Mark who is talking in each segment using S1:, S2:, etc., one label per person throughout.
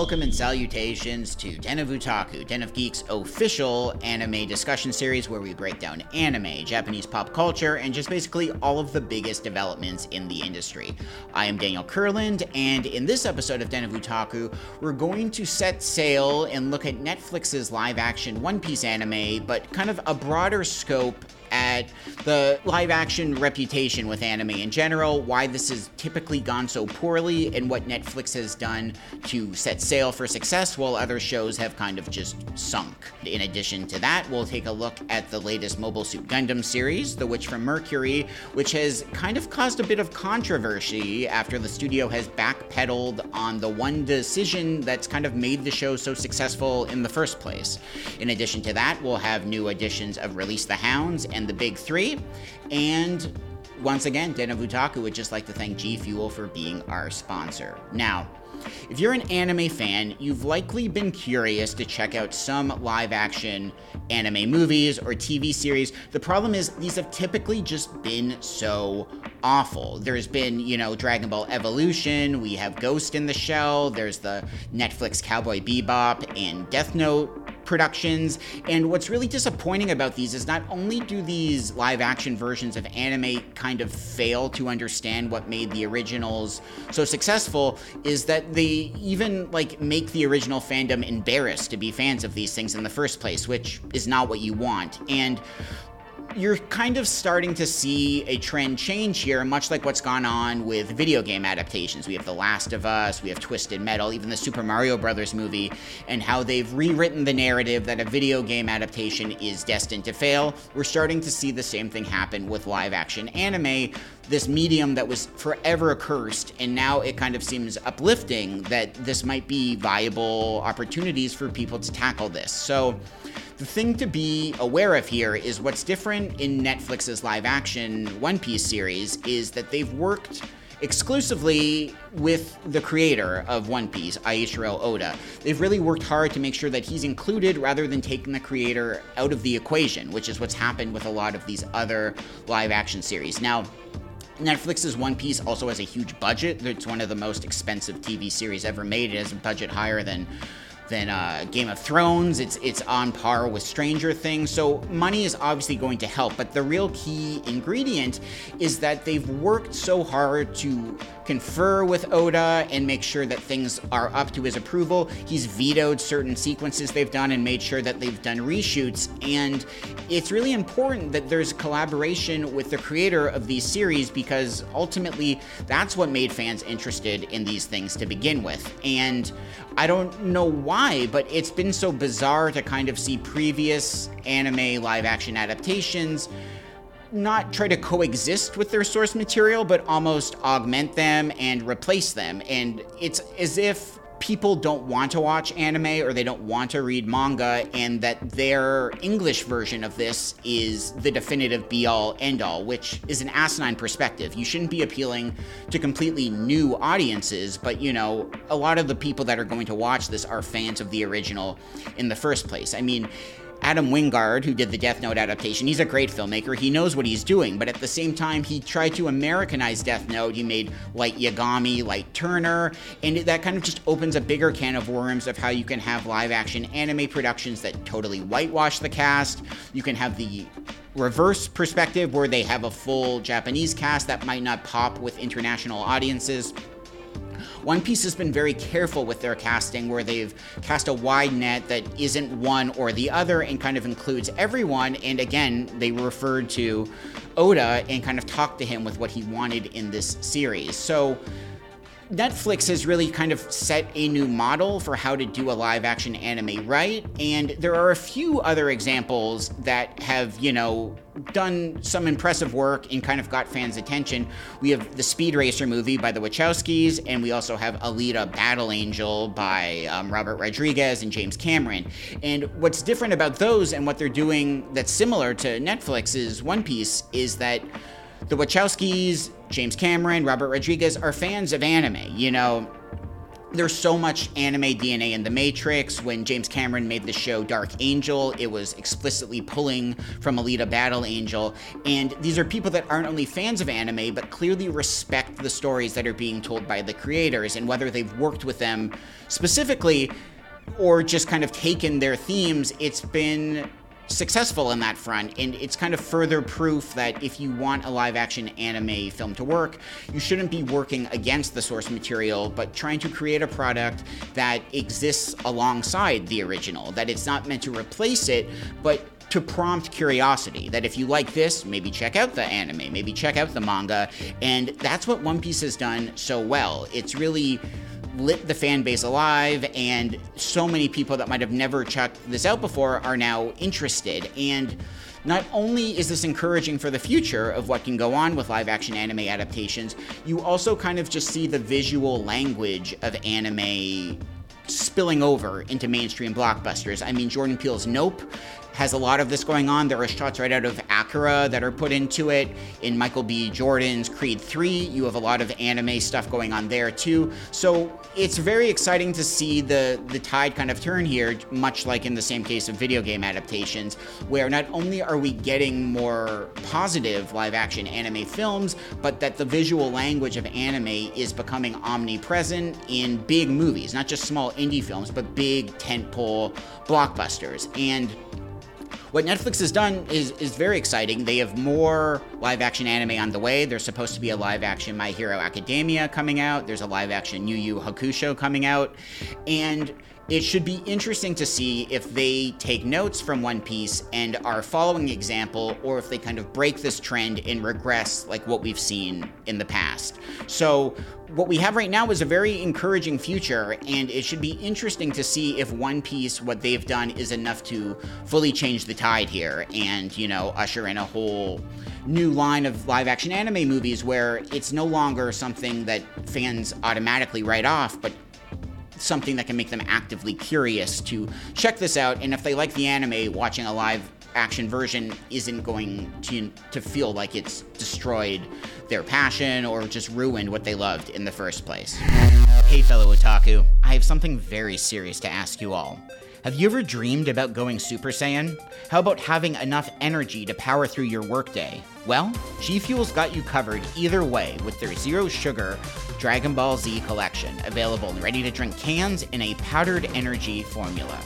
S1: Welcome, and salutations to Den of Otaku, Den of Geek's official anime discussion series where we break down anime, Japanese pop culture, and just basically all of the biggest developments in the industry. I am Daniel Kurland, and in this episode of Den of Otaku, we're going to set sail and look at Netflix's live action One Piece anime, but kind of a broader scope at the live action reputation with anime in general, why this has typically gone so poorly, and what Netflix has done to set sail for success while other shows have kind of just sunk. In addition to that, we'll take a look at the latest Mobile Suit Gundam series, The Witch from Mercury, which has kind of caused a bit of controversy after the studio has backpedaled on the one decision that's kind of made the show so successful in the first place. In addition to that, we'll have new editions of Release the Hounds and The Big Three, and once again, Den of Otaku would just like to thank G Fuel for being our sponsor. Now, if you're an anime fan, you've likely been curious to check out some live action anime movies or TV series. The problem is, these have typically just been so awful. There's been, you know, Dragon Ball Evolution, we have Ghost in the Shell, there's the Netflix Cowboy Bebop and Death Note productions. And what's really disappointing about these is not only do these live action versions of anime kind of fail to understand what made the originals so successful, is that they even like make the original fandom embarrassed to be fans of these things in the first place, which is not what you want. And you're kind of starting to see a trend change here, much like what's gone on with video game adaptations. We have The Last of Us, we have Twisted Metal, even the Super Mario Brothers movie, and how they've rewritten the narrative that a video game adaptation is destined to fail. We're starting to see the same thing happen with live action anime, this medium that was forever accursed, and now it kind of seems uplifting that this might be viable opportunities for people to tackle this. So, the thing to be aware of here is what's different in Netflix's live action One Piece series is that they've worked exclusively with the creator of One Piece, Eiichiro Oda. They've really worked hard to make sure that he's included rather than taking the creator out of the equation, which is what's happened with a lot of these other live action series. Now, Netflix's One Piece also has a huge budget. It's one of the most expensive TV series ever made. It has a budget higher than than uh, Game of Thrones. It's it's on par with Stranger Things. So money is obviously going to help, but the real key ingredient is that they've worked so hard to confer with Oda and make sure that things are up to his approval. He's vetoed certain sequences they've done and made sure that they've done reshoots. And it's really important that there's collaboration with the creator of these series because ultimately that's what made fans interested in these things to begin with. And I don't know why, but it's been so bizarre to kind of see previous anime live action adaptations not try to coexist with their source material, but almost augment them and replace them. And it's as if people don't want to watch anime or they don't want to read manga, and that their English version of this is the definitive be all end all, which is an asinine perspective. You shouldn't be appealing to completely new audiences, but you know, a lot of the people that are going to watch this are fans of the original in the first place. I mean, Adam Wingard, who did the Death Note adaptation, he's a great filmmaker. He knows what he's doing, but at the same time, he tried to Americanize Death Note. He made Light Yagami, Light Turner, and that kind of just opens a bigger can of worms of how you can have live action anime productions that totally whitewash the cast. You can have the reverse perspective where they have a full Japanese cast that might not pop with international audiences. One Piece has been very careful with their casting, where they've cast a wide net that isn't one or the other and kind of includes everyone. And again, they referred to Oda and kind of talked to him with what he wanted in this series. So Netflix has really kind of set a new model for how to do a live action anime right, and there are a few other examples that have, you know, done some impressive work and kind of got fans' attention. We have the Speed Racer movie by the Wachowskis, and we also have Alita Battle Angel by um, Robert Rodriguez and James Cameron. And what's different about those and what they're doing that's similar to Netflix's One Piece is that the Wachowskis, James Cameron, Robert Rodriguez are fans of anime. You know, there's so much anime DNA in The Matrix. When James Cameron made the show Dark Angel, it was explicitly pulling from Alita Battle Angel. And these are people that aren't only fans of anime, but clearly respect the stories that are being told by the creators. And whether they've worked with them specifically or just kind of taken their themes, it's been successful in that front, and it's kind of further proof that if you want a live action anime film to work, you shouldn't be working against the source material, but trying to create a product that exists alongside the original, that it's not meant to replace it, but to prompt curiosity that if you like this, maybe check out the anime, maybe check out the manga. And that's what One Piece has done so well. It's really lit the fan base alive, and so many people that might have never checked this out before are now interested. And not only is this encouraging for the future of what can go on with live action anime adaptations, you also kind of just see the visual language of anime spilling over into mainstream blockbusters. I mean, Jordan Peele's Nope has a lot of this going on. There are shots right out of Akira that are put into it. In Michael B. Jordan's Creed 3, you have a lot of anime stuff going on there too. So it's very exciting to see the the tide kind of turn here, much like in the same case of video game adaptations, where not only are we getting more positive live action anime films, but that the visual language of anime is becoming omnipresent in big movies, not just small indie films, but big tentpole blockbusters. And what Netflix has done is is very exciting. They have more live action anime on the way. There's supposed to be a live action My Hero Academia coming out. There's a live action Yu Yu Hakusho coming out, and it should be interesting to see if they take notes from One Piece and are following example, or if they kind of break this trend and regress like what we've seen in the past. So, what we have right now is a very encouraging future, and it should be interesting to see if One Piece, what they've done, is enough to fully change the tide here and, you know, usher in a whole new line of live action anime movies where it's no longer something that fans automatically write off, but something that can make them actively curious to check this out. And if they like the anime, watching a live action version isn't going to to feel like it's destroyed their passion or just ruined what they loved in the first place. Hey fellow otaku, I have something very serious to ask you all. Have you ever dreamed about going Super Saiyan? How about having enough energy to power through your workday? Well, G Fuel's got you covered either way with their zero sugar Dragon Ball Z collection, available in ready to drink cans in a powdered energy formula.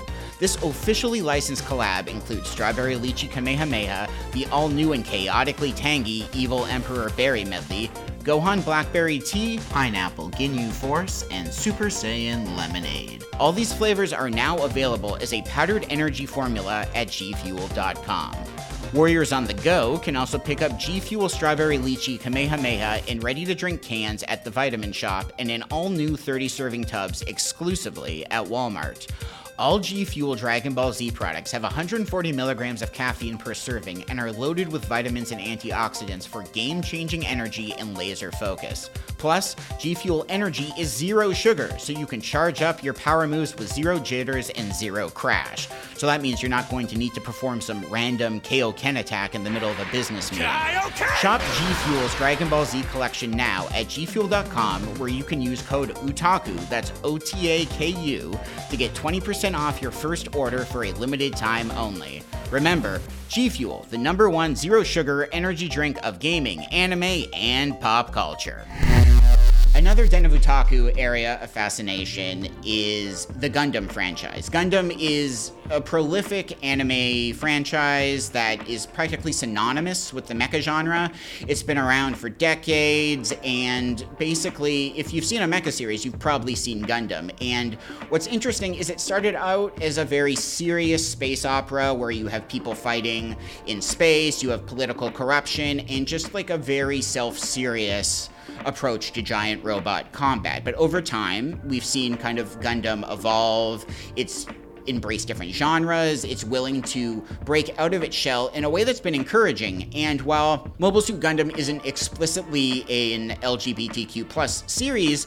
S1: This officially licensed collab includes Strawberry Lychee Kamehameha, the all new and chaotically tangy Evil Emperor Berry Medley, Gohan Blackberry Tea, Pineapple Ginyu Force, and Super Saiyan Lemonade. All these flavors are now available as a powdered energy formula at gfuel.com. Warriors on the go can also pick up G Fuel Strawberry Lychee Kamehameha in ready to drink cans at the Vitamin Shoppe and in all new 30 serving tubs exclusively at Walmart. All G Fuel Dragon Ball Z products have 140 milligrams of caffeine per serving and are loaded with vitamins and antioxidants for game changing energy and laser focus. Plus, G Fuel Energy is zero sugar, so you can charge up your power moves with zero jitters and zero crash. So that means you're not going to need to perform some random Kaioken attack in the middle of a business meeting. Shop G Fuel's Dragon Ball Z collection now at gfuel.com, where you can use code OTAKU, that's O T A K U, to get 20% off your first order for a limited time only. Remember, G Fuel, the number one zero sugar energy drink of gaming, anime, and pop culture. Another Den of Otaku area of fascination is the Gundam franchise. Gundam is a prolific anime franchise that is practically synonymous with the mecha genre. It's been around for decades, and basically, if you've seen a mecha series, you've probably seen Gundam. And what's interesting is it started out as a very serious space opera where you have people fighting in space, you have political corruption, and just like a very self serious approach to giant robot combat. But over time, we've seen kind of Gundam evolve. It's embrace different genres. It's willing to break out of its shell in a way that's been encouraging. And while Mobile Suit Gundam isn't explicitly an LGBTQ plus series,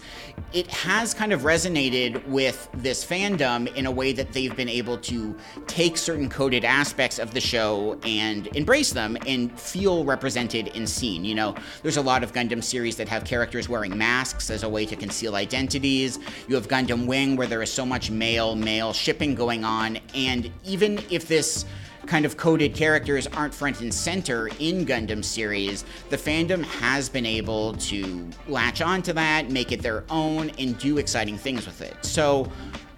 S1: it has kind of resonated with this fandom in a way that they've been able to take certain coded aspects of the show and embrace them and feel represented and seen. You know, there's a lot of Gundam series that have characters wearing masks as a way to conceal identities. You have Gundam Wing, where there is so much male male shipping going on, and even if this kind of coded characters aren't front and center in Gundam series, the fandom has been able to latch onto that, make it their own, and do exciting things with it. So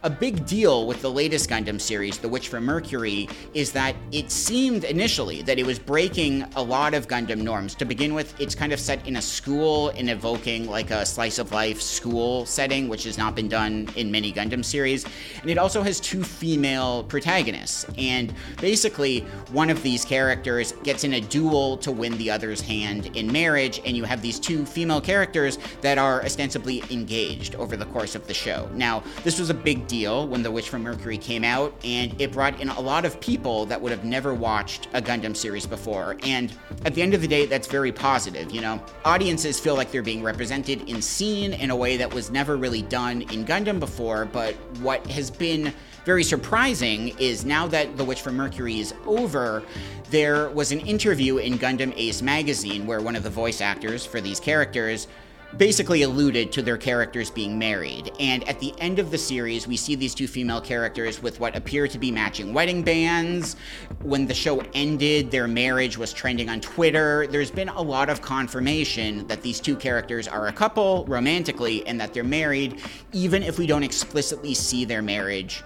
S1: a big deal with the latest Gundam series, The Witch from Mercury, is that it seemed initially that it was breaking a lot of Gundam norms. To begin with, it's kind of set in a school and evoking like a slice of life school setting, which has not been done in many Gundam series. And it also has two female protagonists. And basically, one of these characters gets in a duel to win the other's hand in marriage, and you have these two female characters that are ostensibly engaged over the course of the show. Now, this was a big deal when The Witch from Mercury came out, and it brought in a lot of people that would have never watched a Gundam series before. And at the end of the day, that's very positive, you know? Audiences feel like they're being represented and seen in a way that was never really done in Gundam before, but what has been very surprising is now that The Witch from Mercury is over, there was an interview in Gundam Ace magazine where one of the voice actors for these characters basically alluded to their characters being married. And at the end of the series, we see these two female characters with what appear to be matching wedding bands. When the show ended, their marriage was trending on Twitter. There's been a lot of confirmation that these two characters are a couple romantically and that they're married, even if we don't explicitly see their marriage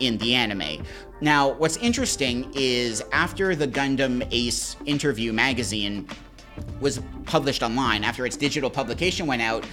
S1: in the anime. Now, what's interesting is after the Gundam Ace interview magazine was published online after its digital publication went out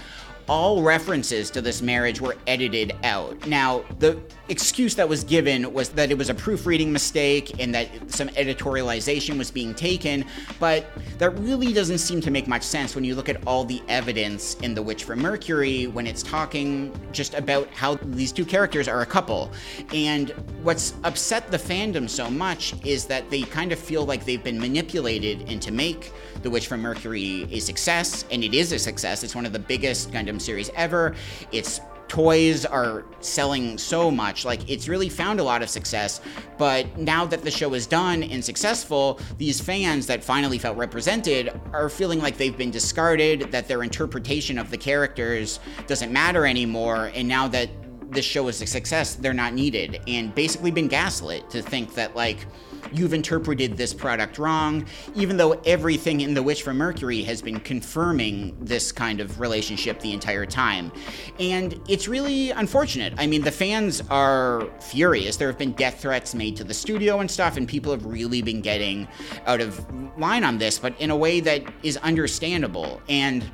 S1: all references to this marriage were edited out. Now, the excuse that was given was that it was a proofreading mistake and that some editorialization was being taken, but that really doesn't seem to make much sense when you look at all the evidence in The Witch from Mercury when it's talking just about how these two characters are a couple. And what's upset the fandom so much is that they kind of feel like they've been manipulated into make The Witch from Mercury a success, and it is a success. It's one of the biggest Gundam series ever. Its toys are selling so much. Like, it's really found a lot of success. But now that the show is done and successful, these fans that finally felt represented are feeling like they've been discarded, that their interpretation of the characters doesn't matter anymore. And now that this show is a success, they're not needed. And basically been gaslit to think that, like, you've interpreted this product wrong, even though everything in The Witch from Mercury has been confirming this kind of relationship the entire time. And it's really unfortunate. I mean, the fans are furious. There have been death threats made to the studio and stuff, and people have really been getting out of line on this, but in a way that is understandable. And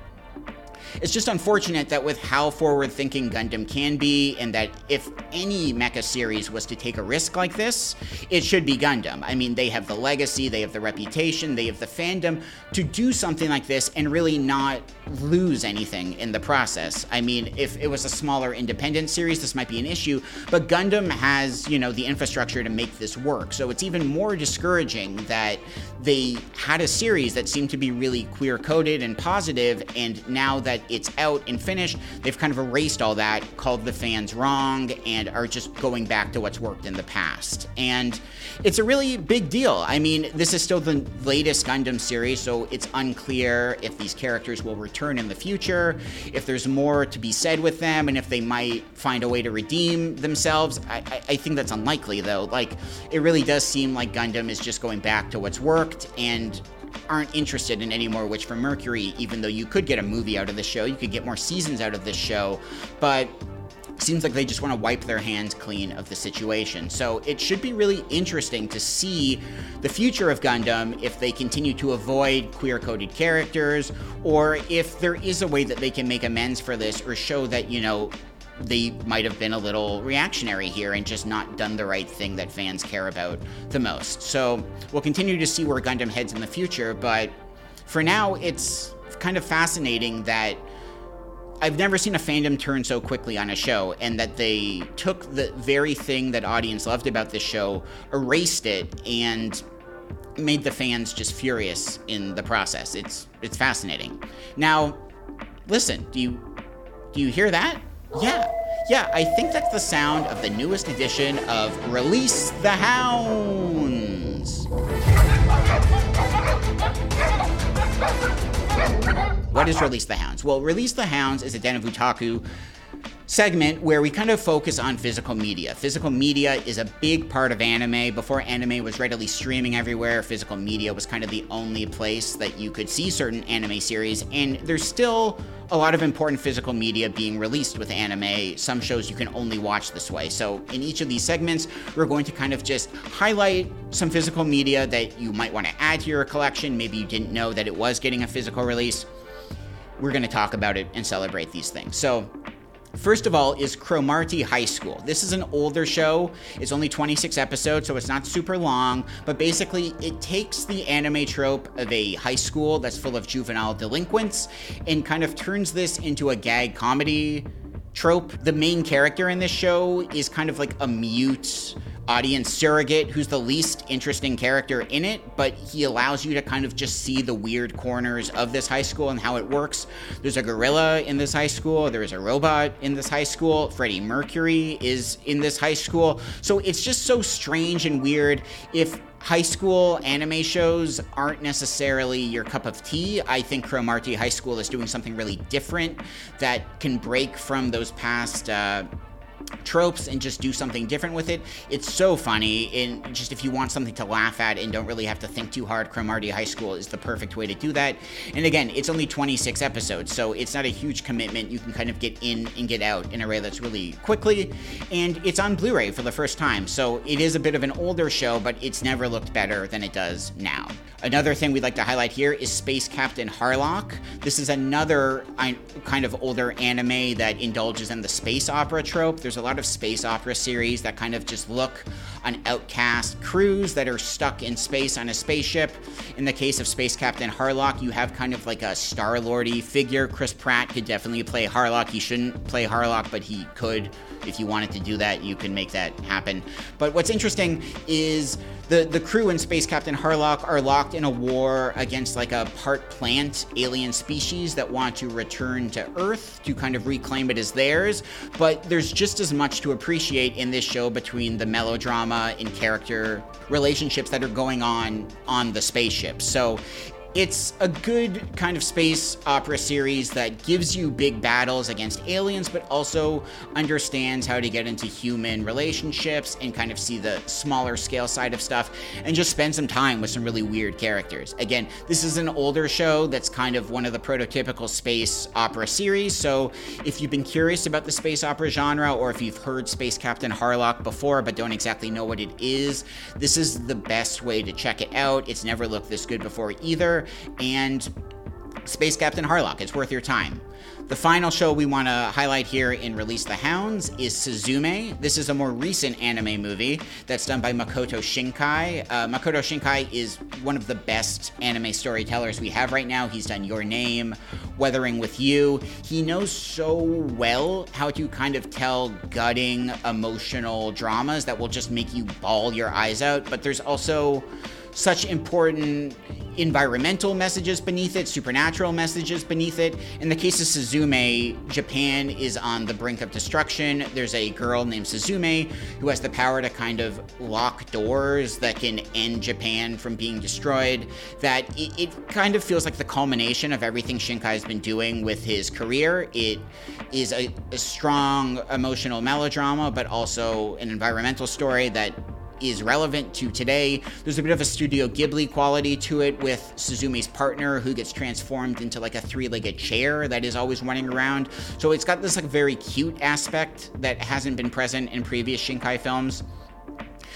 S1: it's just unfortunate that with how forward thinking Gundam can be, and that if any mecha series was to take a risk like this, it should be Gundam. I mean, they have the legacy, they have the reputation, they have the fandom to do something like this and really not lose anything in the process. I mean, if it was a smaller independent series, this might be an issue, but Gundam has, you know, the infrastructure to make this work. So it's even more discouraging that they had a series that seemed to be really queer coded and positive, and now that it's out and finished, they've kind of erased all that, called the fans wrong, and are just going back to what's worked in the past. And it's a really big deal. I mean, this is still the latest Gundam series, so it's unclear if these characters will return in the future, if there's more to be said with them, and if they might find a way to redeem themselves. I, I, I think that's unlikely, though. Like, it really does seem like Gundam is just going back to what's worked, and aren't interested in any more Witch from Mercury, even though you could get a movie out of the show, you could get more seasons out of this show, but seems like they just want to wipe their hands clean of the situation. So it should be really interesting to see the future of Gundam if they continue to avoid queer coded characters or if there is a way that they can make amends for this or show that, you know, they might have been a little reactionary here and just not done the right thing that fans care about the most. So we'll continue to see where Gundam heads in the future, but for now, it's kind of fascinating that I've never seen a fandom turn so quickly on a show, and that they took the very thing that audience loved about this show, erased it, and made the fans just furious in the process. It's it's fascinating. Now, listen, do you do you hear that? Yeah. Yeah, I think that's the sound of the newest edition of Release the Hounds. What is Release the Hounds? Well, Release the Hounds is a Den of Otaku segment where we kind of focus on physical media. Physical media is a big part of anime. Before anime was readily streaming everywhere, physical media was kind of the only place that you could see certain anime series, and there's still a lot of important physical media being released with anime. Some shows you can only watch this way. So, in each of these segments, we're going to kind of just highlight some physical media that you might want to add to your collection. Maybe you didn't know that it was getting a physical release. We're going to talk about it and celebrate these things. So, First of all, is Cromartie High School. This is an older show. It's only 26 episodes, so it's not super long, but basically, it takes the anime trope of a high school that's full of juvenile delinquents and kind of turns this into a gag comedy trope. The main character in this show is kind of like a mute audience surrogate who's the least interesting character in it, but he allows you to kind of just see the weird corners of this high school and how it works. There's a gorilla in this high school, there is a robot in this high school, Freddie Mercury is in this high school. So it's just so strange and weird. If high school anime shows aren't necessarily your cup of tea. I think Cromartie High School is doing something really different that can break from those past uh, tropes and just do something different with it. It's so funny, and just if you want something to laugh at and don't really have to think too hard, Cromartie High School is the perfect way to do that. And again, it's only 26 episodes, so it's not a huge commitment. You can kind of get in and get out in a way that's really quickly, and it's on Blu-ray for the first time, so it is a bit of an older show, but it's never looked better than it does now. Another thing we'd like to highlight here is Space Captain Harlock. This is another uh, kind of older anime that indulges in the space opera trope. There's a lot of space opera series that kind of just look on outcast crews that are stuck in space on a spaceship. In the case of Space Captain Harlock, you have kind of like a Star Lordy figure. Chris Pratt could definitely play Harlock. He shouldn't play Harlock, but he could. If you wanted to do that, you can make that happen. But what's interesting is the, the crew and Space Captain Harlock are locked in a war against like a part plant alien species that want to return to Earth to kind of reclaim it as theirs. But there's just as much to appreciate in this show between the melodrama and character relationships that are going on on the spaceship. So it's a good kind of space opera series that gives you big battles against aliens, but also understands how to get into human relationships and kind of see the smaller scale side of stuff and just spend some time with some really weird characters. Again, this is an older show that's kind of one of the prototypical space opera series, so if you've been curious about the space opera genre or if you've heard Space Captain Harlock before but don't exactly know what it is, this is the best way to check it out. It's never looked this good before either and Space Captain Harlock. It's worth your time. The final show we want to highlight here in Release the Hounds is Suzume. This is a more recent anime movie that's done by Makoto Shinkai. Uh, Makoto Shinkai is one of the best anime storytellers we have right now. He's done Your Name, Weathering with You. He knows so well how to kind of tell gutting, emotional dramas that will just make you bawl your eyes out, but there's also such important environmental messages beneath it, supernatural messages beneath it. In the case of Suzume, Japan is on the brink of destruction. There's a girl named Suzume who has the power to kind of lock doors that can end Japan from being destroyed. That it, it kind of feels like the culmination of everything Shinkai has been doing with his career. It is a, a strong emotional melodrama, but also an environmental story that is relevant to today. There's a bit of a Studio Ghibli quality to it with Suzume's partner who gets transformed into like a three-legged chair that is always running around. So it's got this like very cute aspect that hasn't been present in previous Shinkai films.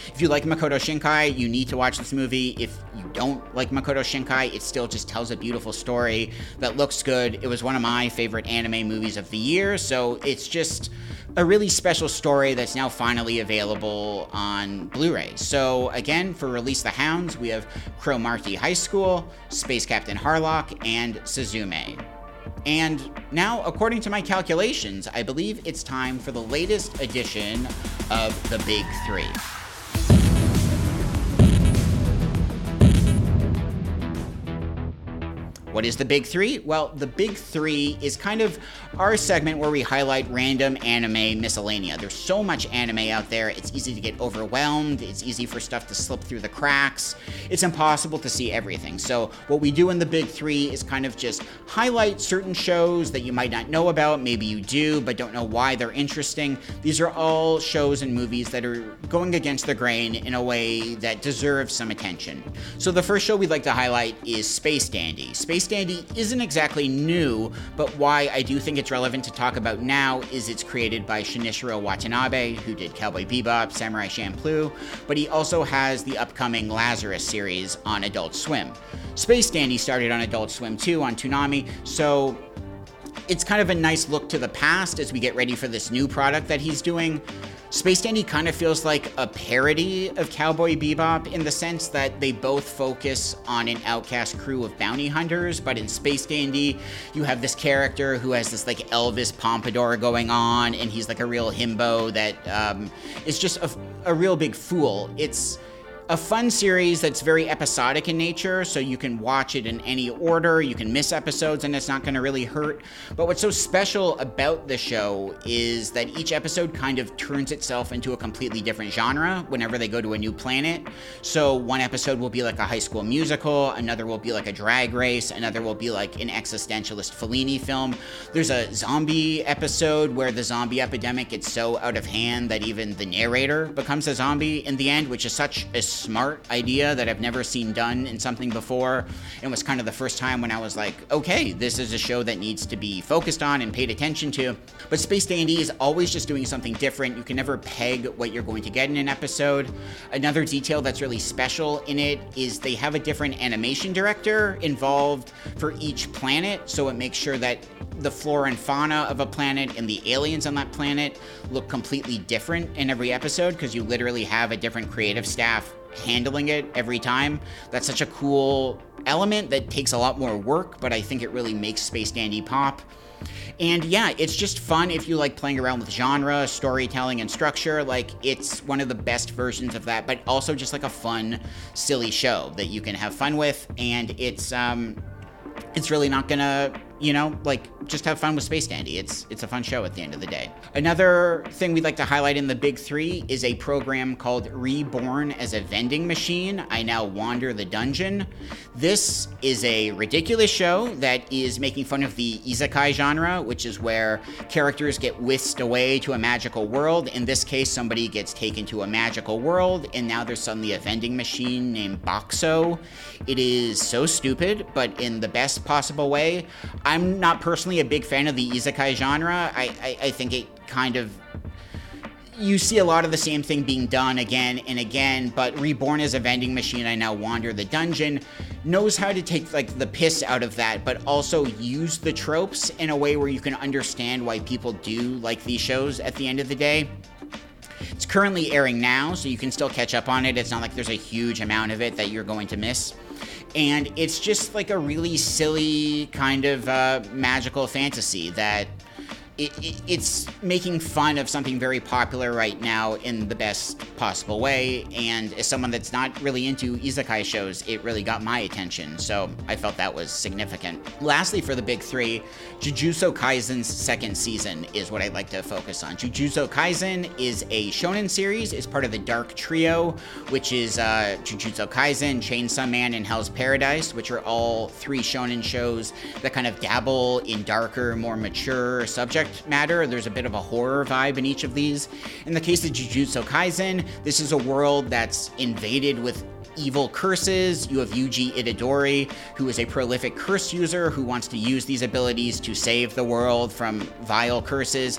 S1: If you like Makoto Shinkai, you need to watch this movie. If you don't like Makoto Shinkai, it still just tells a beautiful story that looks good. It was one of my favorite anime movies of the year, so it's just a really special story that's now finally available on Blu-ray. So again, for Release the Hounds, we have Cromartie High School, Space Captain Harlock, and Suzume. And now, according to my calculations, I believe it's time for the latest edition of the Big Three. What is the Big Three? Well, the Big Three is kind of our segment where we highlight random anime miscellanea. There's so much anime out there, it's easy to get overwhelmed, it's easy for stuff to slip through the cracks. It's impossible to see everything. So, what we do in the Big Three is kind of just highlight certain shows that you might not know about, maybe you do, but don't know why they're interesting. These are all shows and movies that are going against the grain in a way that deserves some attention. So, the first show we'd like to highlight is Space Dandy. Space Space Dandy isn't exactly new, but why I do think it's relevant to talk about now is it's created by Shinichiro Watanabe, who did Cowboy Bebop, Samurai Champloo, but he also has the upcoming Lazarus series on Adult Swim. Space Dandy started on Adult Swim too on Toonami, so it's kind of a nice look to the past as we get ready for this new product that he's doing. Space Dandy kind of feels like a parody of Cowboy Bebop in the sense that they both focus on an outcast crew of bounty hunters, but in Space Dandy, you have this character who has this like Elvis pompadour going on, and he's like a real himbo that um, is just a, a real big fool. It's a fun series that's very episodic in nature, so you can watch it in any order. You can miss episodes, and it's not going to really hurt. But what's so special about the show is that each episode kind of turns itself into a completely different genre whenever they go to a new planet. So one episode will be like a high school musical, another will be like a drag race, another will be like an existentialist Fellini film. There's a zombie episode where the zombie epidemic gets so out of hand that even the narrator becomes a zombie in the end, which is such a smart idea that I've never seen done in something before. It was kind of the first time when I was like, okay, this is a show that needs to be focused on and paid attention to. But Space Dandy is always just doing something different. You can never peg what you're going to get in an episode. Another detail that's really special in it is they have a different animation director involved for each planet, so it makes sure that the flora and fauna of a planet and the aliens on that planet look completely different in every episode because you literally have a different creative staff handling it every time. That's such a cool element that takes a lot more work, but I think it really makes Space Dandy pop. And yeah, it's just fun if you like playing around with genre, storytelling, and structure. Like, it's one of the best versions of that, but also just like a fun, silly show that you can have fun with. And it's, um, it's really not gonna you know, like just have fun with Space Dandy. It's it's a fun show at the end of the day. Another thing we'd like to highlight in the Big Three is a program called Reborn as a Vending Machine. I now wander the dungeon. This is a ridiculous show that is making fun of the isekai genre, which is where characters get whisked away to a magical world. In this case, somebody gets taken to a magical world, and now there's suddenly a vending machine named Boxxo. It is so stupid, but in the best possible way. I'm not personally a big fan of the isekai genre. I, I, I think it kind of you see a lot of the same thing being done again and again, but Reborn as a vending machine, I now wander the dungeon, knows how to take like the piss out of that, but also use the tropes in a way where you can understand why people do like these shows at the end of the day. It's currently airing now, so you can still catch up on it. It's not like there's a huge amount of it that you're going to miss and it's just like a really silly kind of uh, magical fantasy that it, it, it's making fun of something very popular right now in the best possible way. And as someone that's not really into isekai shows, it really got my attention. So I felt that was significant. Lastly, for the big three, Jujutsu Kaisen's second season is what I'd like to focus on. Jujutsu Kaisen is a shonen series. It's part of the Dark Trio, which is uh, Jujutsu Kaisen, Chainsaw Man, and Hell's Paradise, which are all three shonen shows that kind of dabble in darker, more mature subject matter. There's a bit of a horror vibe in each of these. In the case of Jujutsu Kaisen, this is a world that's invaded with evil curses. You have Yuji Itadori, who is a prolific curse user who wants to use these abilities to save the world from vile curses.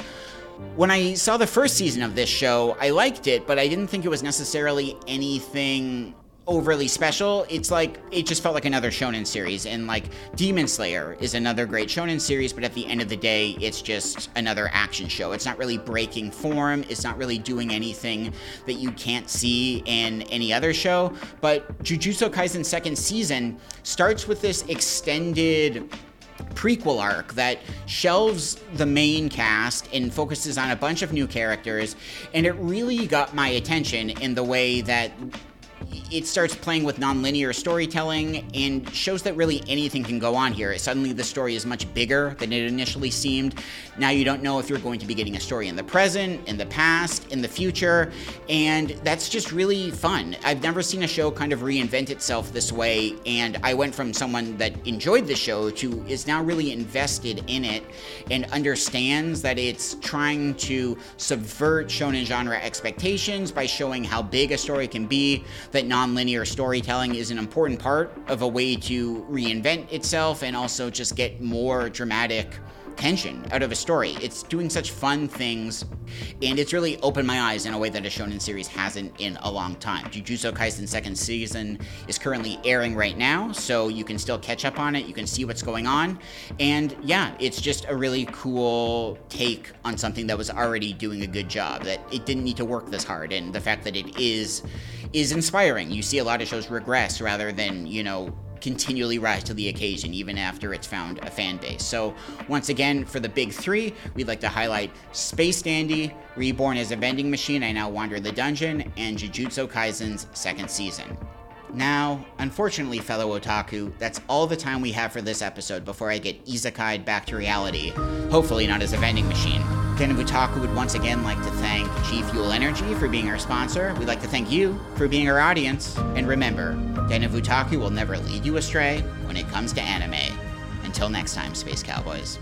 S1: When I saw the first season of this show, I liked it, but I didn't think it was necessarily anything overly special. It's like it just felt like another shonen series and like Demon Slayer is another great shonen series, but at the end of the day, it's just another action show. It's not really breaking form, it's not really doing anything that you can't see in any other show, but Jujutsu Kaisen second season starts with this extended prequel arc that shelves the main cast and focuses on a bunch of new characters, and it really got my attention in the way that it starts playing with nonlinear storytelling and shows that really anything can go on here. Suddenly, the story is much bigger than it initially seemed. Now, you don't know if you're going to be getting a story in the present, in the past, in the future, and that's just really fun. I've never seen a show kind of reinvent itself this way, and I went from someone that enjoyed the show to is now really invested in it and understands that it's trying to subvert shonen genre expectations by showing how big a story can be, that nonlinear storytelling is an important part of a way to reinvent itself and also just get more dramatic tension out of a story. It's doing such fun things, and it's really opened my eyes in a way that a shonen series hasn't in a long time. Jujutsu Kaisen second season is currently airing right now, so you can still catch up on it. You can see what's going on, and yeah, it's just a really cool take on something that was already doing a good job. That it didn't need to work this hard, and the fact that it is is inspiring. You see a lot of shows regress rather than, you know, continually rise to the occasion even after it's found a fan base. So, once again, for the big three, we'd like to highlight Space Dandy, Reborn as a Vending Machine, I Now Wander the Dungeon, and Jujutsu Kaisen's second season. Now, unfortunately, fellow otaku, that's all the time we have for this episode before I get isekai'd back to reality. Hopefully, not as a vending machine. Den of Otaku would once again like to thank G Fuel Energy for being our sponsor. We'd like to thank you for being our audience. And remember, Den of Otaku will never lead you astray when it comes to anime. Until next time, Space Cowboys.